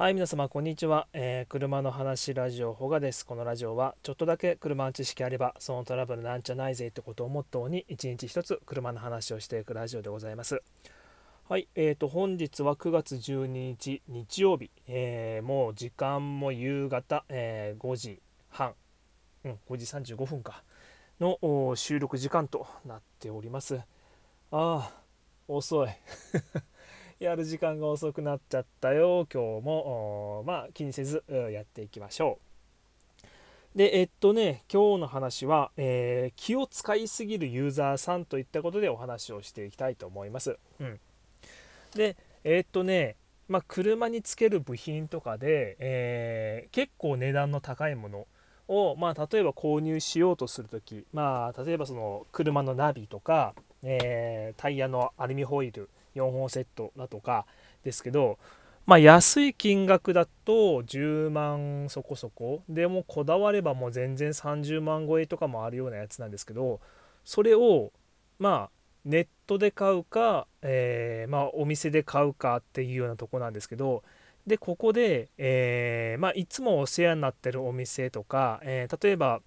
はい、皆様、こんにちは。えー車の話ラジオ、ほがです。このラジオは、ちょっとだけ車の知識あれば、そのトラブルなんじゃないぜってことをモットーに、一日一つ車の話をしていくラジオでございます。はい、えーと、本日は9月12日、日曜日。えーもう時間も夕方、えー5時半、うん、5時35分か、の収録時間となっております。ああ、遅い。やる時間が遅くなっちゃったよ。今日もまあ気にせずやっていきましょう。でえっとね今日の話は、えー気を使いすぎるユーザーさんといったことでお話をしていきたいと思います、うん、でえっとねまあ、車につける部品とかで、えー結構値段の高いものを、まあ、例えば購入しようとする時、まあ、例えばその車のナビとか、えータイヤのアルミホイル4本セットだとかですけど、まあ、安い金額だと10万そこそこ。でもこだわればもう全然30万超えとかもあるようなやつなんですけどそれをまあネットで買うか、えーまあ、お店で買うかっていうようなとこなんですけどでここで、えーまあ、いつもお世話になってるお店とか、えー例えば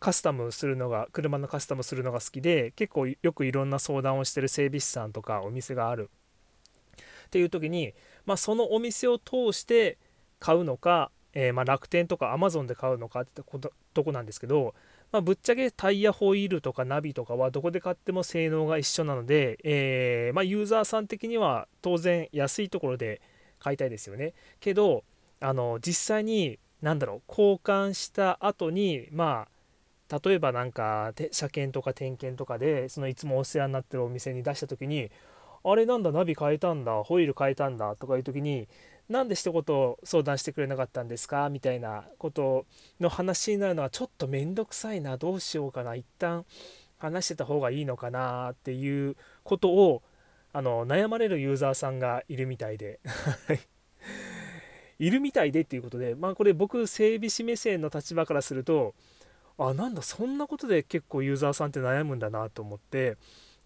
カスタムするのが車のカスタムするのが好きで結構よくいろんな相談をしてる整備士さんとかお店があるっていう時に、まあ、そのお店を通して買うのか、えーま、楽天とかアマゾンで買うのかってこととこなんですけど、まあ、ぶっちゃけタイヤホイールとかナビとかはどこで買っても性能が一緒なので、えーま、ユーザーさん的には当然安いところで買いたいですよね。けどあの実際に何だろう交換した後にまあ例えばなんか車検とか点検とかでそのいつもお世話になってるお店に出した時にあれなんだナビ変えたんだホイール変えたんだとかいう時になんで一言相談してくれなかったんですか？みたいなことの話になるのはちょっと面倒くさいな。どうしようかな。一旦話してた方がいいのかな？っていうことをあの悩まれるユーザーさんがいるみたいで。いるみたいでっていうことでまあこれ僕整備士目線の立場からするとあなんだそんなことで結構ユーザーさんって悩むんだなと思って。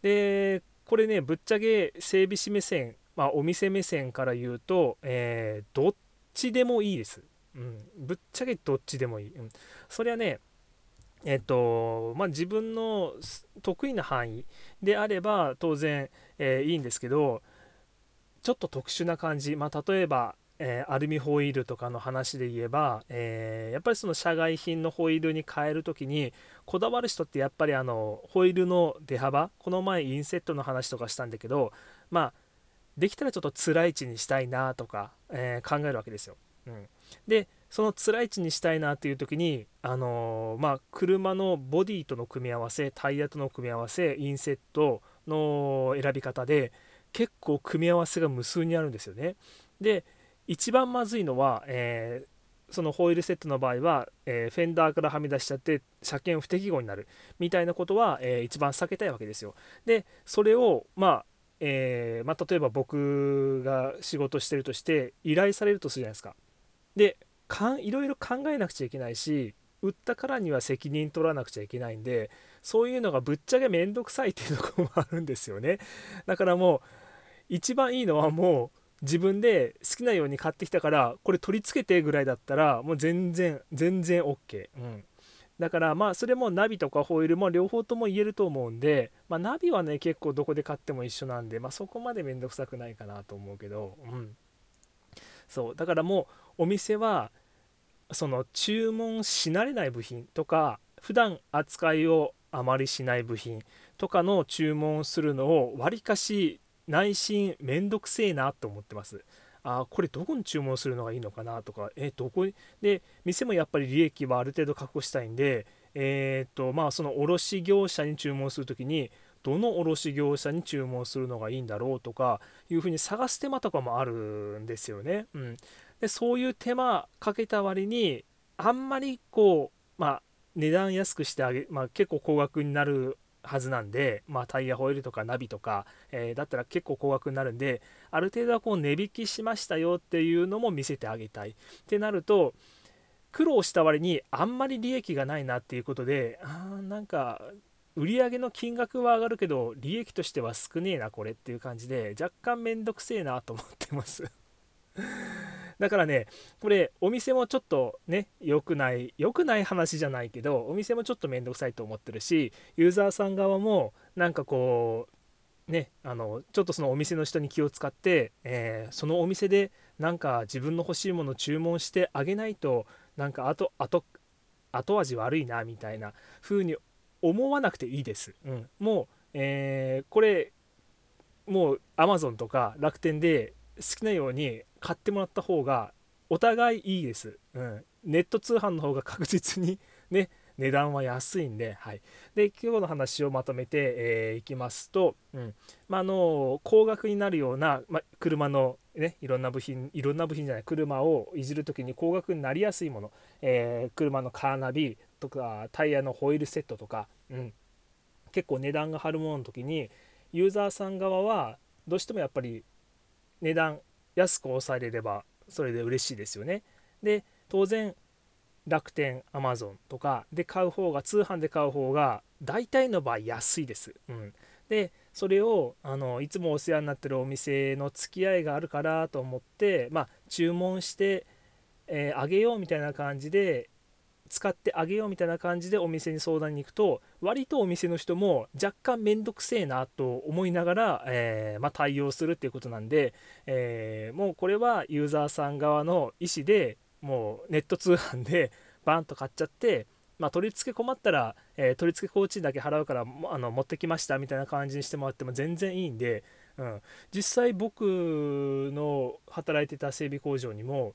でこれねぶっちゃけ整備士目線、まあ、お店目線から言うと、えーどっちでもいいです、うん、ぶっちゃけどっちでもいい、うん、それはねえっとまあ自分の得意な範囲であれば当然、えーいいんですけどちょっと特殊な感じ、まあ、例えばえーアルミホイールとかの話で言えば、えーやっぱりその社外品のホイールに変える時にこだわる人ってやっぱりあのホイールの出幅この前インセットの話とかしたんだけどまあできたらちょっと辛い位置にしたいなとか、えー考えるわけですよ。うん、でその辛い位置にしたいなっていう時に、あのまあ、車のボディとの組み合わせタイヤとの組み合わせインセットの選び方で結構組み合わせが無数にあるんですよね。で一番まずいのは、えーそのホイールセットの場合は、えーフェンダーからはみ出しちゃって車検不適合になるみたいなことは、えー一番避けたいわけですよ。でそれをまあえーまあ、例えば僕が仕事してるとして依頼されるとするじゃないですか。でかんいろいろ考えなくちゃいけないし売ったからには責任取らなくちゃいけないんでそういうのがぶっちゃけ面倒くさいっていうところもあるんですよね。だからもう一番いいのはもう自分で好きなように買ってきたからこれ取り付けてぐらいだったらもう全然全然 OK、うん、だからまあそれもナビとかホイールも両方とも言えると思うんで、まあ、ナビはね結構どこで買っても一緒なんで、まあ、そこまで面倒くさくないかなと思うけど、うん、そう。だからもうお店はその注文し慣れない部品とか普段扱いをあまりしない部品とかの注文するのをわりかし内心めんどくせえなと思ってます。あこれどこに注文するのがいいのかなとかえどこに？で店もやっぱり利益はある程度確保したいんでえーっとまあその卸業者に注文する時にどの卸業者に注文するのがいいんだろうとかいうふうに探す手間とかもあるんですよね。うん、でそういう手間かけた割にあんまりこうまあ値段安くしてあげ、まあ、結構高額になるはずなんで、まあ、タイヤホイールとかナビとか、えーだったら結構高額になるんである程度はこう値引きしましたよっていうのも見せてあげたい。ってなると苦労した割にあんまり利益がないなっていうことであなんか売上の金額は上がるけど利益としては少ねえなこれっていう感じで若干めんどくせえなと思ってます。だからねこれお店もちょっとね良くない良くない話じゃないけどお店もちょっと面倒くさいと思ってるしユーザーさん側もなんかこうねあのちょっとそのお店の人に気を使って、えー、そのお店でなんか自分の欲しいもの注文してあげないとなんか後後後味悪いなみたいな風に思わなくていいです。うん、もう、えー、これもう Amazon とか楽天で好きなように買ってもらった方がお互いいいです。うん、ネット通販の方が確実に ね値段は安いんで,、はい、で今日の話をまとめてい、えー、きますと、うん。まあ、の高額になるような、ま、車の、ね、いろんな部品いろんな部品じゃない車をいじる時に高額になりやすいもの、えー、車のカーナビとかタイヤのホイールセットとか、うん、結構値段が張るものの時にユーザーさん側はどうしてもやっぱり値段安く抑えれればそれで嬉しいですよね。で当然楽天アマゾンとかで買う方が通販で買う方が大体の場合安いです。うん、でそれをあのいつもお世話になってるお店の付き合いがあるからと思って、まあ、注文して、えー、あげようみたいな感じで使ってあげようみたいな感じでお店に相談に行くと割とお店の人も若干めんどくせえなと思いながら、えー、まあ、対応するっていうことなんで、えー、もうこれはユーザーさん側の意思でもうネット通販でバンと買っちゃって、まあ、取り付け困ったら、えー、取り付け工賃だけ払うからあの持ってきましたみたいな感じにしてもらっても全然いいんで、うん、実際僕の働いてた整備工場にも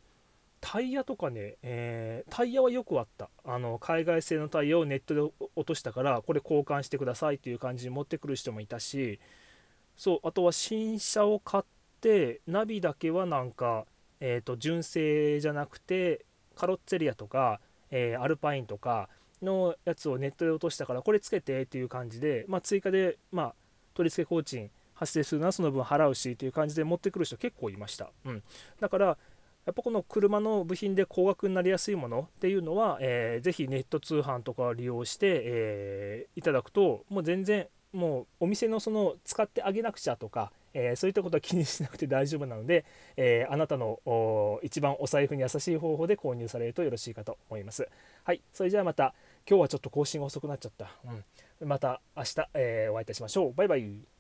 タイヤとかね、えー、タイヤはよくあった。あの海外製のタイヤをネットで落としたからこれ交換してくださいっていう感じに持ってくる人もいたしそうあとは新車を買ってナビだけはなんかえーと、純正じゃなくてカロッツェリアとか、えー、アルパインとかのやつをネットで落としたからこれつけてっていう感じで、まあ、追加で、まあ、取り付け工賃発生するなその分払うしっていう感じで持ってくる人結構いました、うん、だからやっぱこの車の部品で高額になりやすいものっていうのは、えー、ぜひネット通販とかを利用して、えー、いただくともう全然もうお店のその使ってあげなくちゃとかえー、そういったことは気にしなくて大丈夫なので、えー、あなたの一番お財布に優しい方法で購入されるとよろしいかと思います。はい、それじゃあまた今日はちょっと更新が遅くなっちゃった。うん、また明日、えー、お会いいたしましょう。バイバイ。